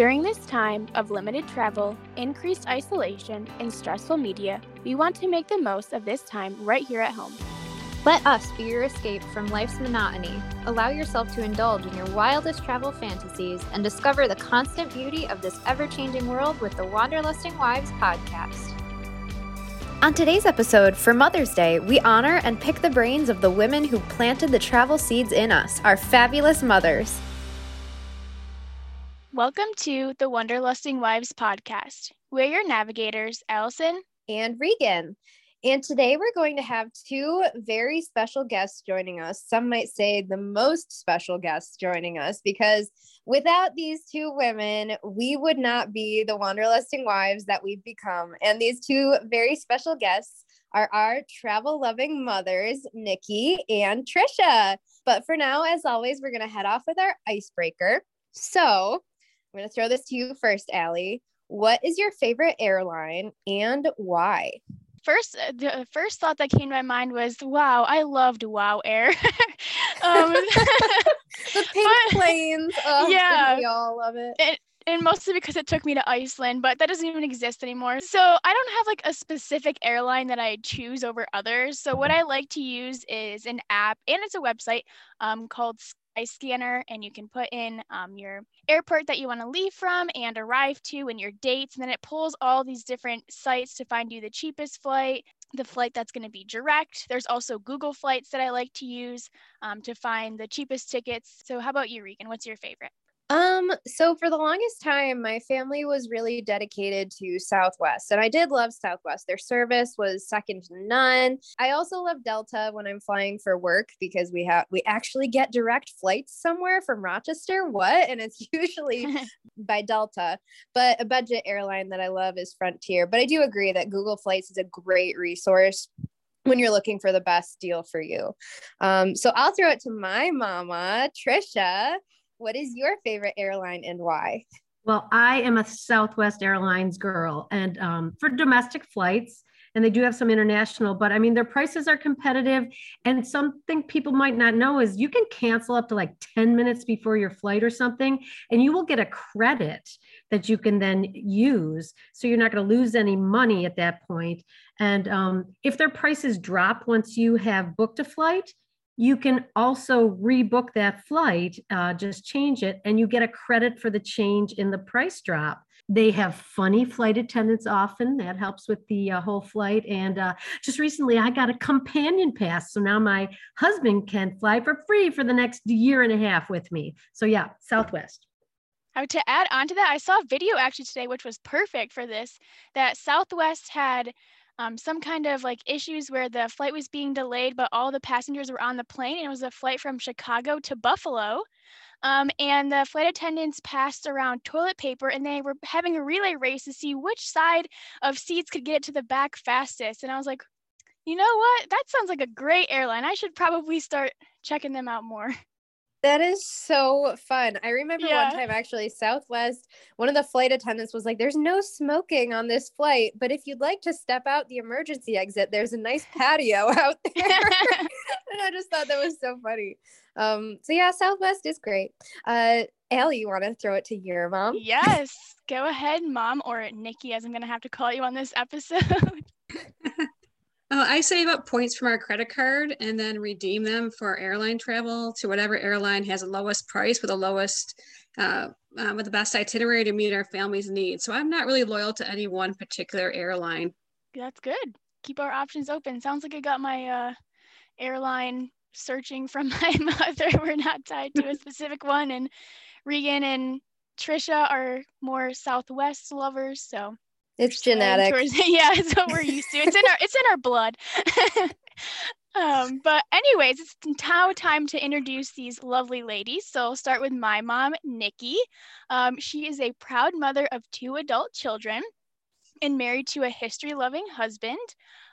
During this time of limited travel, increased isolation, and stressful media, we want to make the most of this time right here at home. Let us be your escape from life's monotony. Allow yourself to indulge in your wildest travel fantasies and discover the constant beauty of this ever changing world with the Wanderlusting Wives podcast. On today's episode, for Mother's Day, we honor and pick the brains of the women who planted the travel seeds in us, our fabulous mothers. Welcome to the Wanderlusting Wives podcast. We're your navigators, Allison and Regan. And today we're going to have two very special guests joining us. Some might say the most special guests joining us because without these two women, we would not be the wanderlusting wives that we've become. And these two very special guests are our travel loving mothers, Nikki and Trisha. But for now, as always, we're going to head off with our icebreaker. So I'm going to throw this to you first, Allie. What is your favorite airline and why? first uh, the first thought that came to my mind was wow i loved wow air um, the pink but, planes oh, yeah we all love it. it and mostly because it took me to Iceland, but that doesn't even exist anymore. So I don't have like a specific airline that I choose over others. So what I like to use is an app and it's a website um, called scanner and you can put in um, your airport that you want to leave from and arrive to and your dates and then it pulls all these different sites to find you the cheapest flight the flight that's going to be direct. There's also google flights that i like to use um, to find the cheapest tickets. So how about you regan? What's your favorite um, so for the longest time, my family was really dedicated to Southwest, and I did love Southwest. Their service was second to none. I also love Delta when I'm flying for work because we have we actually get direct flights somewhere from Rochester. What? And it's usually by Delta. But a budget airline that I love is Frontier. But I do agree that Google Flights is a great resource when you're looking for the best deal for you. Um, so I'll throw it to my mama, Trisha. What is your favorite airline and why? Well, I am a Southwest Airlines girl, and um, for domestic flights, and they do have some international, but I mean, their prices are competitive. And something people might not know is you can cancel up to like 10 minutes before your flight or something, and you will get a credit that you can then use. So you're not going to lose any money at that point. And um, if their prices drop once you have booked a flight, you can also rebook that flight, uh, just change it, and you get a credit for the change in the price drop. They have funny flight attendants often. That helps with the uh, whole flight. And uh, just recently, I got a companion pass. So now my husband can fly for free for the next year and a half with me. So, yeah, Southwest. to add on to that, I saw a video actually today, which was perfect for this, that Southwest had um, some kind of like issues where the flight was being delayed, but all the passengers were on the plane. And it was a flight from Chicago to Buffalo. Um, and the flight attendants passed around toilet paper and they were having a relay race to see which side of seats could get it to the back fastest. And I was like, you know what? That sounds like a great airline. I should probably start checking them out more. That is so fun. I remember yeah. one time actually, Southwest, one of the flight attendants was like, There's no smoking on this flight, but if you'd like to step out the emergency exit, there's a nice patio out there. and I just thought that was so funny. Um, so yeah, Southwest is great. Uh, Allie, you want to throw it to your mom? Yes, go ahead, mom, or Nikki, as I'm going to have to call you on this episode. Uh, I save up points from our credit card and then redeem them for airline travel to whatever airline has the lowest price with the lowest, uh, uh, with the best itinerary to meet our family's needs. So I'm not really loyal to any one particular airline. That's good. Keep our options open. Sounds like I got my uh, airline searching from my mother. We're not tied to a specific one. And Regan and Trisha are more Southwest lovers. So it's genetic. Towards, yeah, it's what we're used to. It's in our it's in our blood. um, but anyways, it's now time to introduce these lovely ladies. So I'll start with my mom, Nikki. Um, she is a proud mother of two adult children and married to a history-loving husband.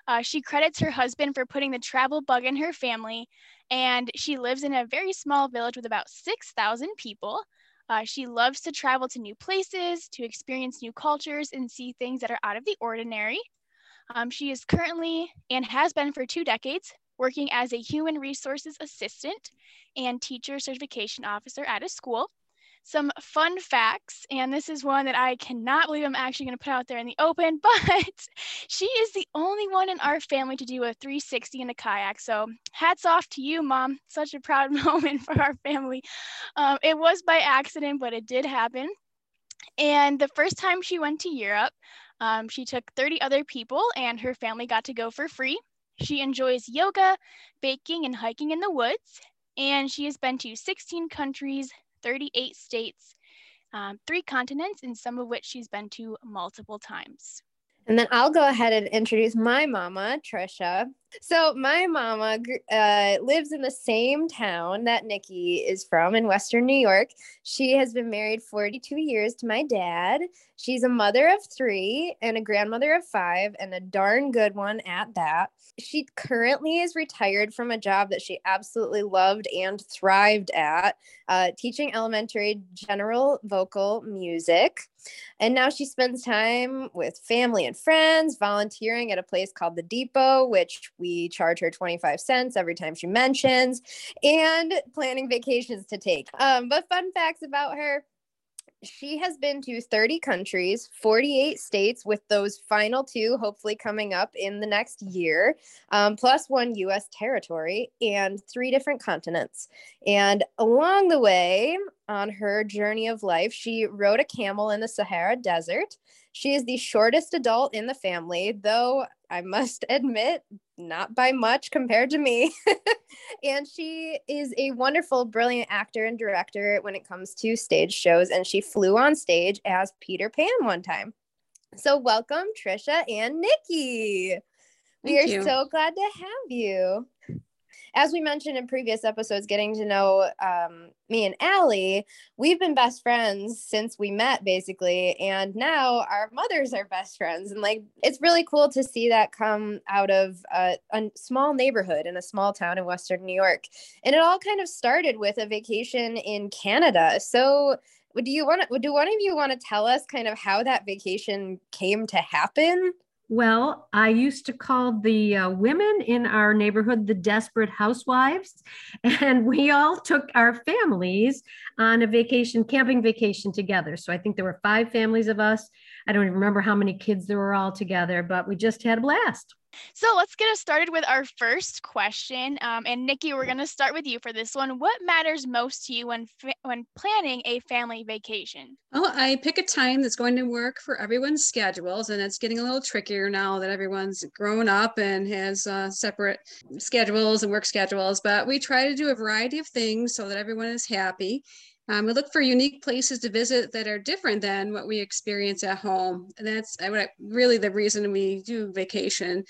Uh, she credits her husband for putting the travel bug in her family, and she lives in a very small village with about 6,000 people. Uh, she loves to travel to new places, to experience new cultures, and see things that are out of the ordinary. Um, she is currently and has been for two decades working as a human resources assistant and teacher certification officer at a school. Some fun facts, and this is one that I cannot believe I'm actually going to put out there in the open, but she is the only one in our family to do a 360 in a kayak. So hats off to you, Mom. Such a proud moment for our family. Um, it was by accident, but it did happen. And the first time she went to Europe, um, she took 30 other people, and her family got to go for free. She enjoys yoga, baking, and hiking in the woods. And she has been to 16 countries, 38 states, um, three continents, and some of which she's been to multiple times. And then I'll go ahead and introduce my mama, Trisha. So my mama uh, lives in the same town that Nikki is from in Western New York. She has been married 42 years to my dad. She's a mother of three and a grandmother of five, and a darn good one at that. She currently is retired from a job that she absolutely loved and thrived at, uh, teaching elementary general vocal music. And now she spends time with family and friends, volunteering at a place called the Depot, which we charge her 25 cents every time she mentions, and planning vacations to take. Um, but fun facts about her she has been to 30 countries, 48 states, with those final two hopefully coming up in the next year, um, plus one US territory and three different continents. And along the way, on her journey of life, she rode a camel in the Sahara Desert. She is the shortest adult in the family, though I must admit, not by much compared to me. and she is a wonderful, brilliant actor and director when it comes to stage shows. And she flew on stage as Peter Pan one time. So, welcome, Trisha and Nikki. We are so glad to have you as we mentioned in previous episodes, getting to know um, me and Allie, we've been best friends since we met, basically. And now our mothers are best friends. And like, it's really cool to see that come out of a, a small neighborhood in a small town in Western New York. And it all kind of started with a vacation in Canada. So, do you want to, do one of you want to tell us kind of how that vacation came to happen? Well, I used to call the uh, women in our neighborhood the desperate housewives, and we all took our families on a vacation, camping vacation together. So I think there were five families of us. I don't even remember how many kids there were all together, but we just had a blast. So let's get us started with our first question. Um, and Nikki, we're going to start with you for this one. What matters most to you when when planning a family vacation? Well, I pick a time that's going to work for everyone's schedules, and it's getting a little trickier now that everyone's grown up and has uh, separate schedules and work schedules. But we try to do a variety of things so that everyone is happy. Um, we look for unique places to visit that are different than what we experience at home. And that's really the reason we do vacation,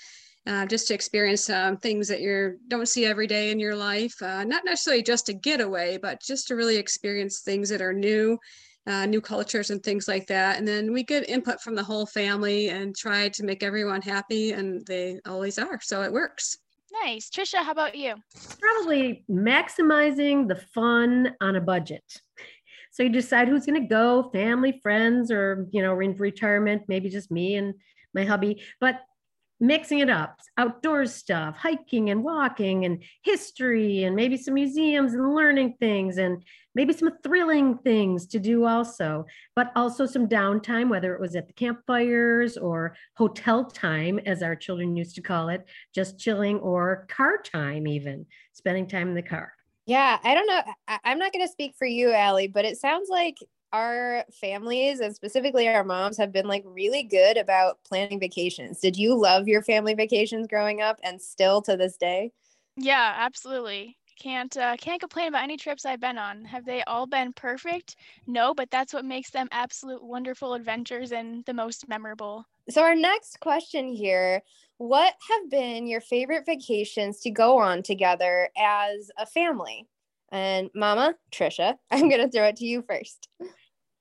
uh, just to experience um, things that you don't see every day in your life. Uh, not necessarily just to get away, but just to really experience things that are new, uh, new cultures and things like that. And then we get input from the whole family and try to make everyone happy, and they always are. So it works. Nice. Trisha, how about you? Probably maximizing the fun on a budget. So you decide who's going to go, family, friends, or, you know, in retirement, maybe just me and my hubby. But mixing it up. Outdoors stuff hiking and walking and history and maybe some museums and learning things and maybe some thrilling things to do also but also some downtime whether it was at the campfires or hotel time as our children used to call it just chilling or car time even spending time in the car. Yeah i don't know I- i'm not going to speak for you Allie, but it sounds like our families and specifically our moms have been like really good about planning vacations. Did you love your family vacations growing up and still to this day? Yeah, absolutely. Can't uh, can't complain about any trips I've been on. Have they all been perfect? No, but that's what makes them absolute wonderful adventures and the most memorable. So our next question here, what have been your favorite vacations to go on together as a family? And Mama, Trisha, I'm going to throw it to you first.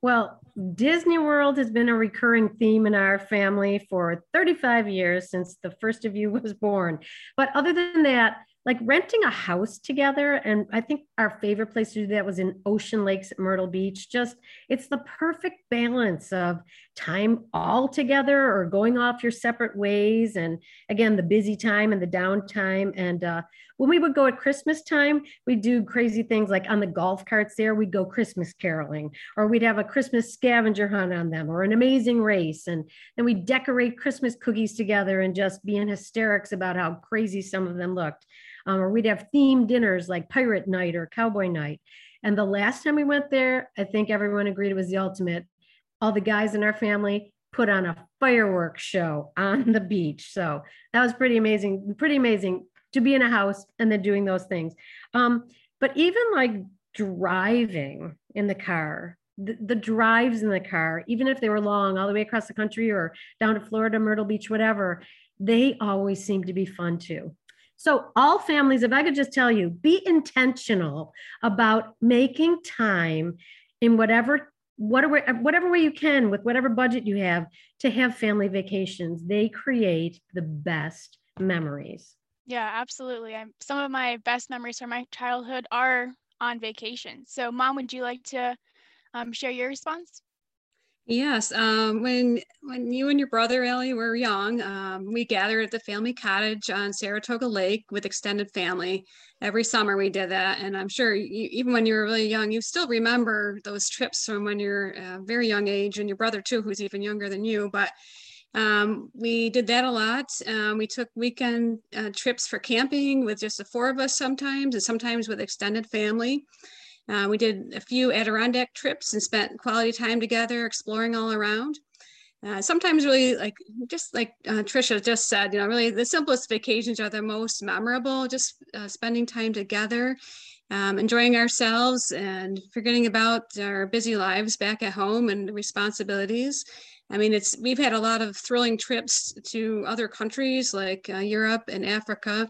Well, Disney World has been a recurring theme in our family for 35 years since the first of you was born. But other than that, like renting a house together, and I think our favorite place to do that was in Ocean Lakes at Myrtle Beach. Just it's the perfect balance of time all together or going off your separate ways. And again, the busy time and the downtime. And uh, when we would go at Christmas time, we'd do crazy things like on the golf carts there, we'd go Christmas caroling, or we'd have a Christmas scavenger hunt on them, or an amazing race. And then we'd decorate Christmas cookies together and just be in hysterics about how crazy some of them looked. Um, or we'd have themed dinners like pirate night or cowboy night. And the last time we went there, I think everyone agreed it was the ultimate all the guys in our family put on a fireworks show on the beach. So that was pretty amazing, pretty amazing to be in a house and then doing those things. Um, but even like driving in the car, the, the, drives in the car, even if they were long, all the way across the country or down to Florida, Myrtle Beach, whatever, they always seem to be fun too. So, all families, if I could just tell you, be intentional about making time in whatever whatever whatever way you can with whatever budget you have to have family vacations. They create the best memories. Yeah absolutely. I'm, some of my best memories from my childhood are on vacation. So mom would you like to um, share your response Yes, um, when when you and your brother Ellie were young, um, we gathered at the family cottage on Saratoga Lake with extended family. Every summer we did that, and I'm sure you, even when you were really young, you still remember those trips from when you're a very young age, and your brother too, who's even younger than you. But um, we did that a lot. Um, we took weekend uh, trips for camping with just the four of us sometimes, and sometimes with extended family. Uh, we did a few Adirondack trips and spent quality time together exploring all around. Uh, sometimes really like just like uh, Trisha just said, you know, really the simplest vacations are the most memorable, just uh, spending time together, um, enjoying ourselves and forgetting about our busy lives back at home and responsibilities. I mean, it's we've had a lot of thrilling trips to other countries like uh, Europe and Africa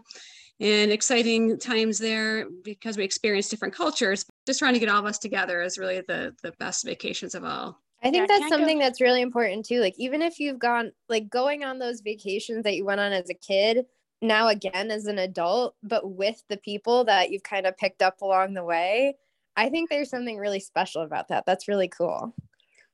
and exciting times there because we experience different cultures. Just trying to get all of us together is really the the best vacations of all. I think yeah, that's something go- that's really important too. Like even if you've gone like going on those vacations that you went on as a kid, now again as an adult, but with the people that you've kind of picked up along the way, I think there's something really special about that. That's really cool.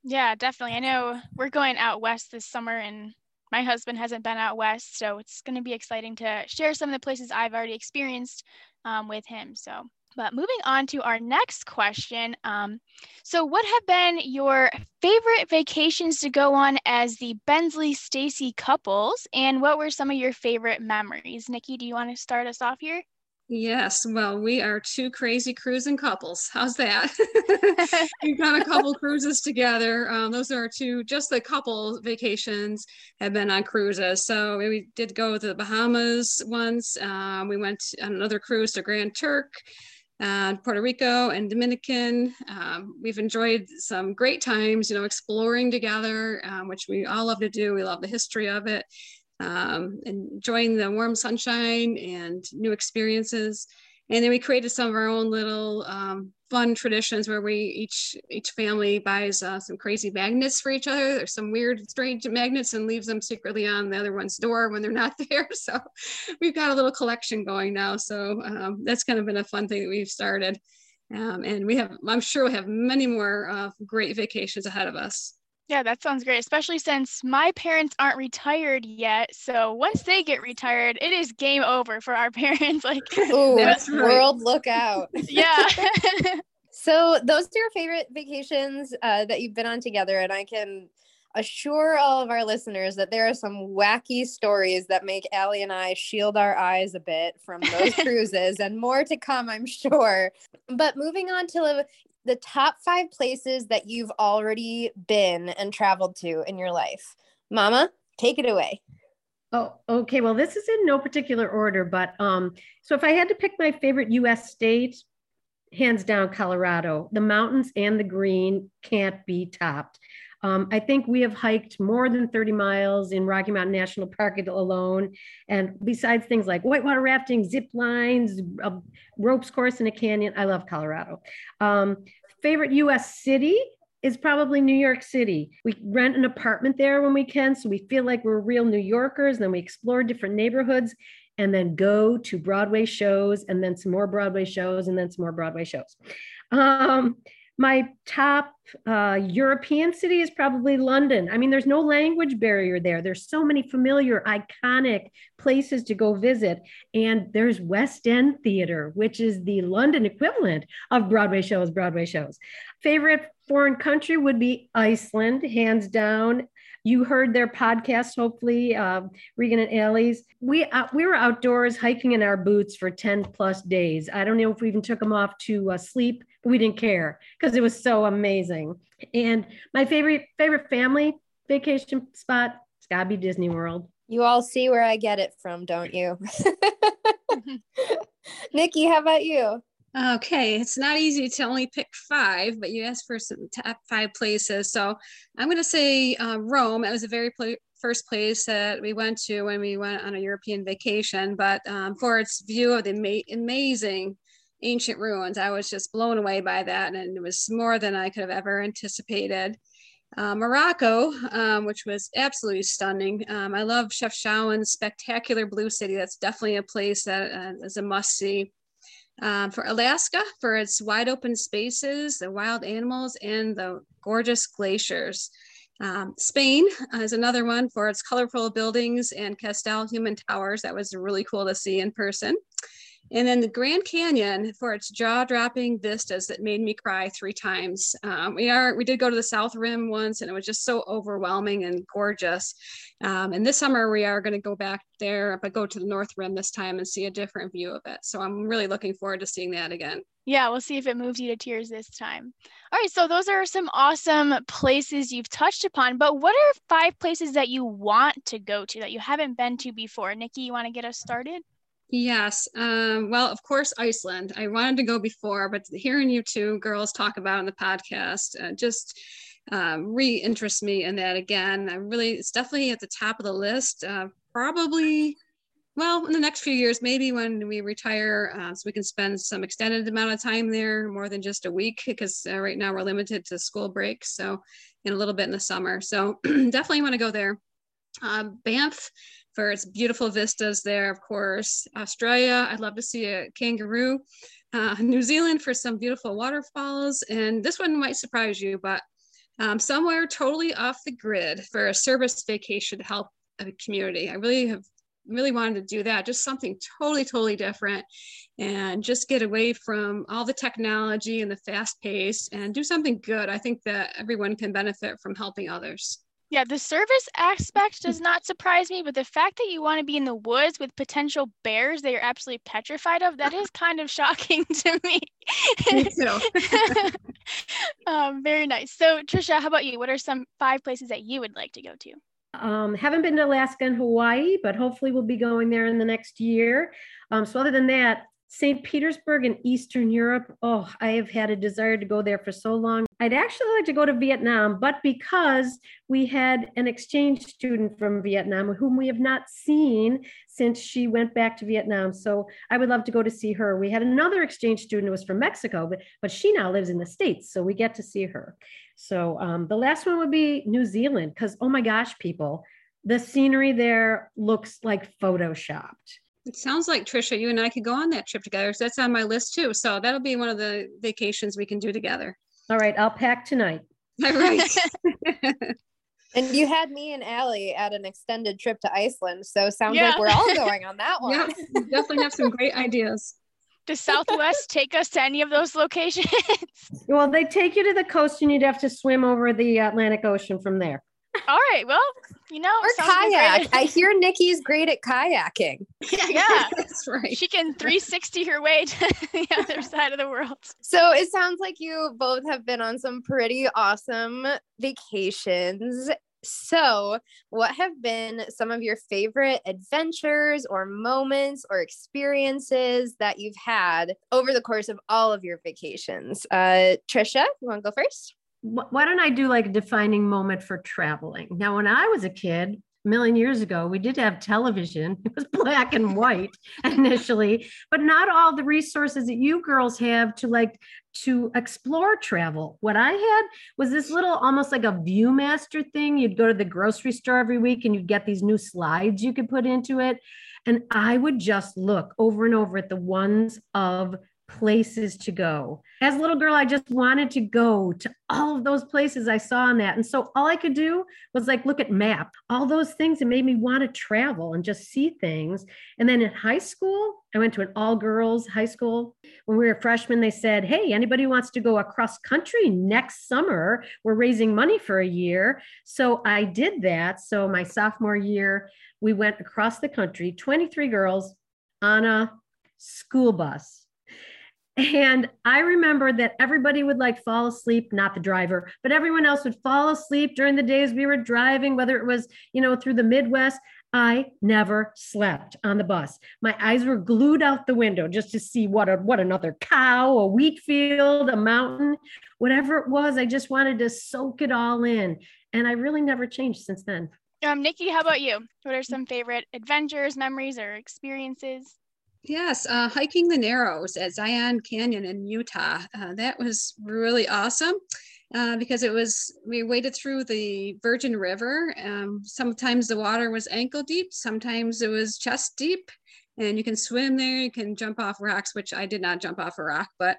Yeah, definitely. I know we're going out west this summer and my husband hasn't been out west, so it's going to be exciting to share some of the places I've already experienced um, with him. So, but moving on to our next question. Um, so, what have been your favorite vacations to go on as the Bensley Stacey couples, and what were some of your favorite memories? Nikki, do you want to start us off here? Yes, well, we are two crazy cruising couples. How's that? We've done a couple cruises together. Um, those are our two, just the couple vacations have been on cruises. So we did go to the Bahamas once. Um, we went on another cruise to Grand Turk, uh, Puerto Rico, and Dominican. Um, we've enjoyed some great times, you know, exploring together, um, which we all love to do. We love the history of it um, enjoying the warm sunshine and new experiences. And then we created some of our own little um, fun traditions where we each each family buys uh, some crazy magnets for each other. There's some weird, strange magnets and leaves them secretly on the other one's door when they're not there. So we've got a little collection going now. So um, that's kind of been a fun thing that we've started. Um, and we have, I'm sure, we have many more uh, great vacations ahead of us. Yeah, that sounds great, especially since my parents aren't retired yet. So once they get retired, it is game over for our parents. Like, Ooh, right. world, look out. yeah. so those are your favorite vacations uh, that you've been on together, and I can assure all of our listeners that there are some wacky stories that make Allie and I shield our eyes a bit from those cruises, and more to come, I'm sure. But moving on to the top five places that you've already been and traveled to in your life. Mama, take it away. Oh, okay. Well, this is in no particular order, but um, so if I had to pick my favorite US state, hands down Colorado. The mountains and the green can't be topped. Um, I think we have hiked more than 30 miles in Rocky Mountain National Park alone. And besides things like whitewater rafting, zip lines, a ropes course in a canyon, I love Colorado. Um, favorite US city is probably New York City. We rent an apartment there when we can, so we feel like we're real New Yorkers. Then we explore different neighborhoods and then go to Broadway shows and then some more Broadway shows and then some more Broadway shows. Um, my top uh, European city is probably London. I mean, there's no language barrier there. There's so many familiar, iconic places to go visit. And there's West End Theater, which is the London equivalent of Broadway shows, Broadway shows. Favorite foreign country would be Iceland, hands down. You heard their podcast, hopefully, uh, Regan and Allie's. We uh, we were outdoors hiking in our boots for ten plus days. I don't know if we even took them off to uh, sleep, but we didn't care because it was so amazing. And my favorite favorite family vacation spot, it's gotta be Disney World. You all see where I get it from, don't you? Nikki, how about you? Okay, it's not easy to only pick five, but you asked for some top five places. So I'm going to say uh, Rome. It was the very pl- first place that we went to when we went on a European vacation, but um, for its view of the ama- amazing ancient ruins, I was just blown away by that. And it was more than I could have ever anticipated. Uh, Morocco, um, which was absolutely stunning. Um, I love Chefchaouen spectacular blue city. That's definitely a place that uh, is a must see. Um, for Alaska, for its wide open spaces, the wild animals, and the gorgeous glaciers. Um, Spain is another one for its colorful buildings and Castell human towers. That was really cool to see in person. And then the Grand Canyon for its jaw-dropping vistas that made me cry three times. Um, we are we did go to the South Rim once, and it was just so overwhelming and gorgeous. Um, and this summer we are going to go back there, but go to the North Rim this time and see a different view of it. So I'm really looking forward to seeing that again. Yeah, we'll see if it moves you to tears this time. All right, so those are some awesome places you've touched upon, but what are five places that you want to go to that you haven't been to before? Nikki, you want to get us started? Yes. Um, well, of course, Iceland. I wanted to go before, but hearing you two girls talk about in the podcast uh, just um, re-interests me in that again. I really, it's definitely at the top of the list. Uh, probably, well, in the next few years, maybe when we retire, uh, so we can spend some extended amount of time there, more than just a week, because uh, right now we're limited to school breaks. So, in a little bit in the summer. So, definitely want to go there. Um, Banff for its beautiful vistas there, of course. Australia, I'd love to see a kangaroo. Uh, New Zealand for some beautiful waterfalls. And this one might surprise you, but um, somewhere totally off the grid for a service vacation to help a community. I really have really wanted to do that, just something totally, totally different and just get away from all the technology and the fast pace and do something good. I think that everyone can benefit from helping others. Yeah, the service aspect does not surprise me, but the fact that you want to be in the woods with potential bears that you're absolutely petrified of, that is kind of shocking to me. me too. um, very nice. So, Trisha, how about you? What are some five places that you would like to go to? Um, haven't been to Alaska and Hawaii, but hopefully we'll be going there in the next year. Um, so other than that, St. Petersburg in Eastern Europe. Oh, I have had a desire to go there for so long. I'd actually like to go to Vietnam, but because we had an exchange student from Vietnam whom we have not seen since she went back to Vietnam. So I would love to go to see her. We had another exchange student who was from Mexico, but, but she now lives in the States. So we get to see her. So um, the last one would be New Zealand, because oh my gosh, people, the scenery there looks like photoshopped it sounds like Trisha, you and I could go on that trip together. So that's on my list too. So that'll be one of the vacations we can do together. All right, I'll pack tonight. All right. and you had me and Allie at an extended trip to Iceland. So sounds yeah. like we're all going on that one. Yeah, definitely have some great ideas. Does Southwest take us to any of those locations? well, they take you to the coast and you'd have to swim over the Atlantic Ocean from there. All right. Well, you know, or kayak. I hear Nikki's great at kayaking. Yeah, that's right. She can 360 her way to the other side of the world. So it sounds like you both have been on some pretty awesome vacations. So, what have been some of your favorite adventures or moments or experiences that you've had over the course of all of your vacations? Uh, Trisha, you want to go first? Why don't I do like a defining moment for traveling? Now, when I was a kid, a million years ago, we did have television. It was black and white initially, but not all the resources that you girls have to like to explore travel. What I had was this little almost like a Viewmaster thing. You'd go to the grocery store every week and you'd get these new slides you could put into it. And I would just look over and over at the ones of places to go. As a little girl, I just wanted to go to all of those places I saw on that. And so all I could do was like look at map, all those things that made me want to travel and just see things. And then in high school, I went to an all girls high school. When we were freshmen, they said, Hey, anybody wants to go across country next summer? We're raising money for a year. So I did that. So my sophomore year, we went across the country, 23 girls on a school bus and I remember that everybody would like fall asleep, not the driver, but everyone else would fall asleep during the days we were driving, whether it was, you know, through the Midwest. I never slept on the bus. My eyes were glued out the window just to see what a, what another cow, a wheat field, a mountain, whatever it was. I just wanted to soak it all in. And I really never changed since then. Um, Nikki, how about you? What are some favorite adventures, memories, or experiences? Yes, uh, hiking the Narrows at Zion Canyon in Utah. Uh, that was really awesome uh, because it was, we waded through the Virgin River. Um, sometimes the water was ankle deep, sometimes it was chest deep. And you can swim there, you can jump off rocks, which I did not jump off a rock, but,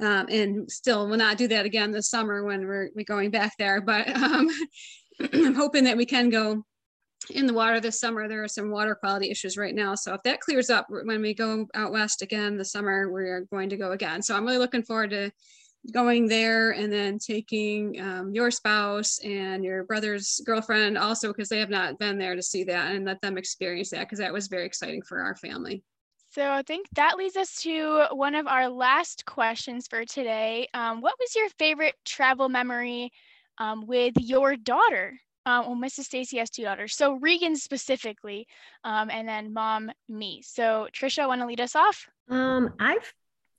um, and still will not do that again this summer when we're, we're going back there. But um, I'm hoping that we can go in the water this summer. There are some water quality issues right now. So if that clears up when we go out west again this summer, we're going to go again. So I'm really looking forward to going there and then taking um, your spouse and your brother's girlfriend also because they have not been there to see that and let them experience that because that was very exciting for our family. So I think that leads us to one of our last questions for today. Um, what was your favorite travel memory um, with your daughter? Um, well, Mrs. Stacey has two daughters. So Regan specifically, um, and then mom, me. So Trisha, want to lead us off? Um, I've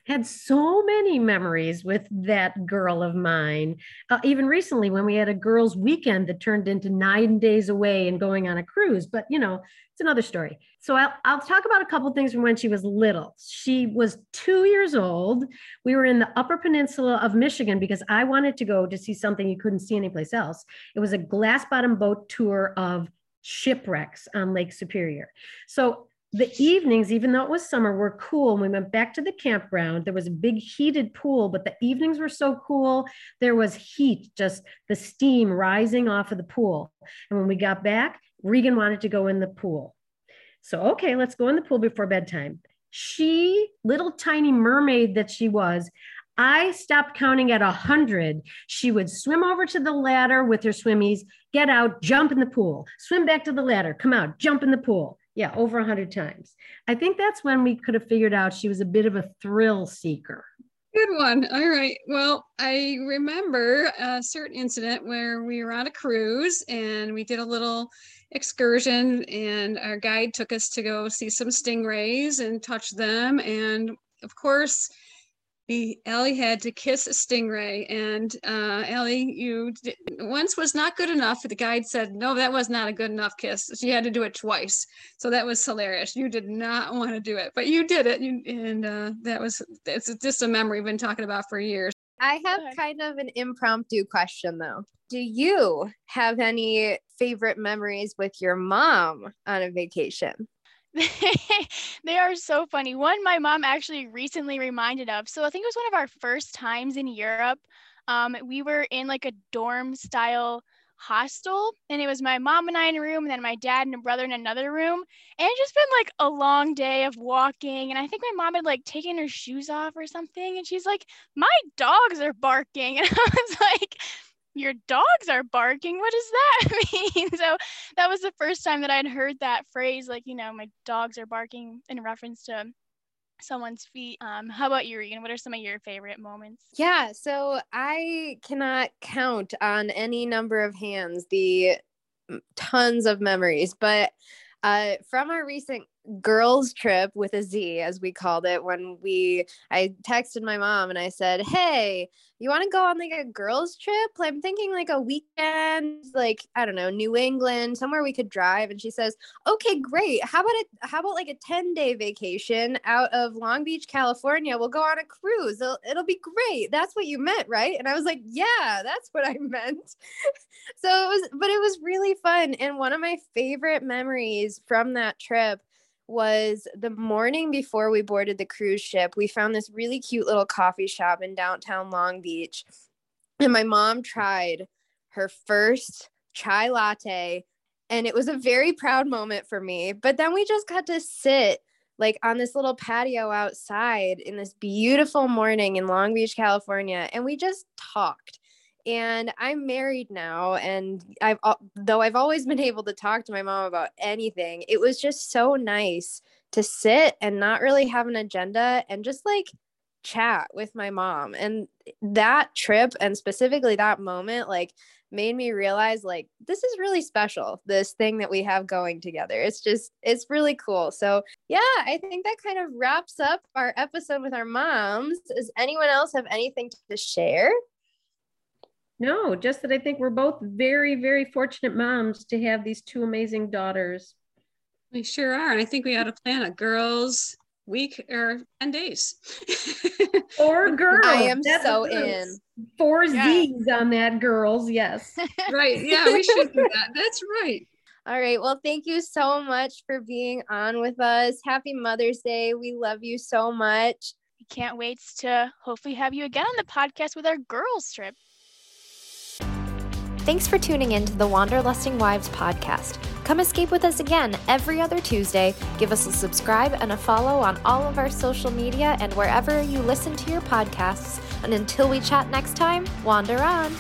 had so many memories with that girl of mine. Uh, even recently, when we had a girls' weekend that turned into nine days away and going on a cruise. But you know, it's another story. So I'll, I'll talk about a couple things from when she was little. She was two years old. We were in the Upper Peninsula of Michigan because I wanted to go to see something you couldn't see anyplace else. It was a glass bottom boat tour of shipwrecks on Lake Superior. So the evenings, even though it was summer, were cool. And we went back to the campground. There was a big heated pool, but the evenings were so cool. There was heat, just the steam rising off of the pool. And when we got back, Regan wanted to go in the pool. So, okay, let's go in the pool before bedtime. She, little tiny mermaid that she was, I stopped counting at a hundred. She would swim over to the ladder with her swimmies, get out, jump in the pool, swim back to the ladder, come out, jump in the pool. Yeah, over a hundred times. I think that's when we could have figured out she was a bit of a thrill seeker. Good one. All right. Well, I remember a certain incident where we were on a cruise and we did a little excursion, and our guide took us to go see some stingrays and touch them. And of course, the Ellie had to kiss a stingray, and uh, Ellie, you did, once was not good enough. The guide said, "No, that was not a good enough kiss." She had to do it twice, so that was hilarious. You did not want to do it, but you did it, you, and uh, that was it's just a memory we've been talking about for years. I have kind of an impromptu question though. Do you have any favorite memories with your mom on a vacation? they are so funny. One my mom actually recently reminded of. So I think it was one of our first times in Europe. Um, we were in like a dorm style hostel and it was my mom and I in a room and then my dad and a brother in another room. And it just been like a long day of walking. And I think my mom had like taken her shoes off or something. And she's like, My dogs are barking. And I was like, your dogs are barking. What does that mean? so that was the first time that I'd heard that phrase, like, you know, my dogs are barking in reference to someone's feet. Um, how about you, Regan? What are some of your favorite moments? Yeah, so I cannot count on any number of hands the tons of memories, but uh, from our recent girls trip with a Z, as we called it, when we, I texted my mom and I said, Hey, you want to go on like a girls trip? I'm thinking like a weekend, like, I don't know, New England, somewhere we could drive. And she says, Okay, great. How about it? How about like a 10 day vacation out of Long Beach, California? We'll go on a cruise. It'll, it'll be great. That's what you meant, right? And I was like, Yeah, that's what I meant. so it was, but it was really fun. And one of my favorite memories from that trip was the morning before we boarded the cruise ship. We found this really cute little coffee shop in downtown Long Beach. And my mom tried her first chai latte. And it was a very proud moment for me. But then we just got to sit like on this little patio outside in this beautiful morning in Long Beach, California. And we just talked and I'm married now and I've though I've always been able to talk to my mom about anything it was just so nice to sit and not really have an agenda and just like chat with my mom and that trip and specifically that moment like made me realize like this is really special this thing that we have going together it's just it's really cool so yeah i think that kind of wraps up our episode with our moms does anyone else have anything to share no, just that I think we're both very, very fortunate moms to have these two amazing daughters. We sure are. And I think we ought to plan a girls week or 10 days. or girls. I am That's so in. Four yeah. Z's on that, girls. Yes. right. Yeah, we should do that. That's right. All right. Well, thank you so much for being on with us. Happy Mother's Day. We love you so much. We can't wait to hopefully have you again on the podcast with our girls trip. Thanks for tuning in to the Wanderlusting Wives podcast. Come escape with us again every other Tuesday. Give us a subscribe and a follow on all of our social media and wherever you listen to your podcasts. And until we chat next time, wander on.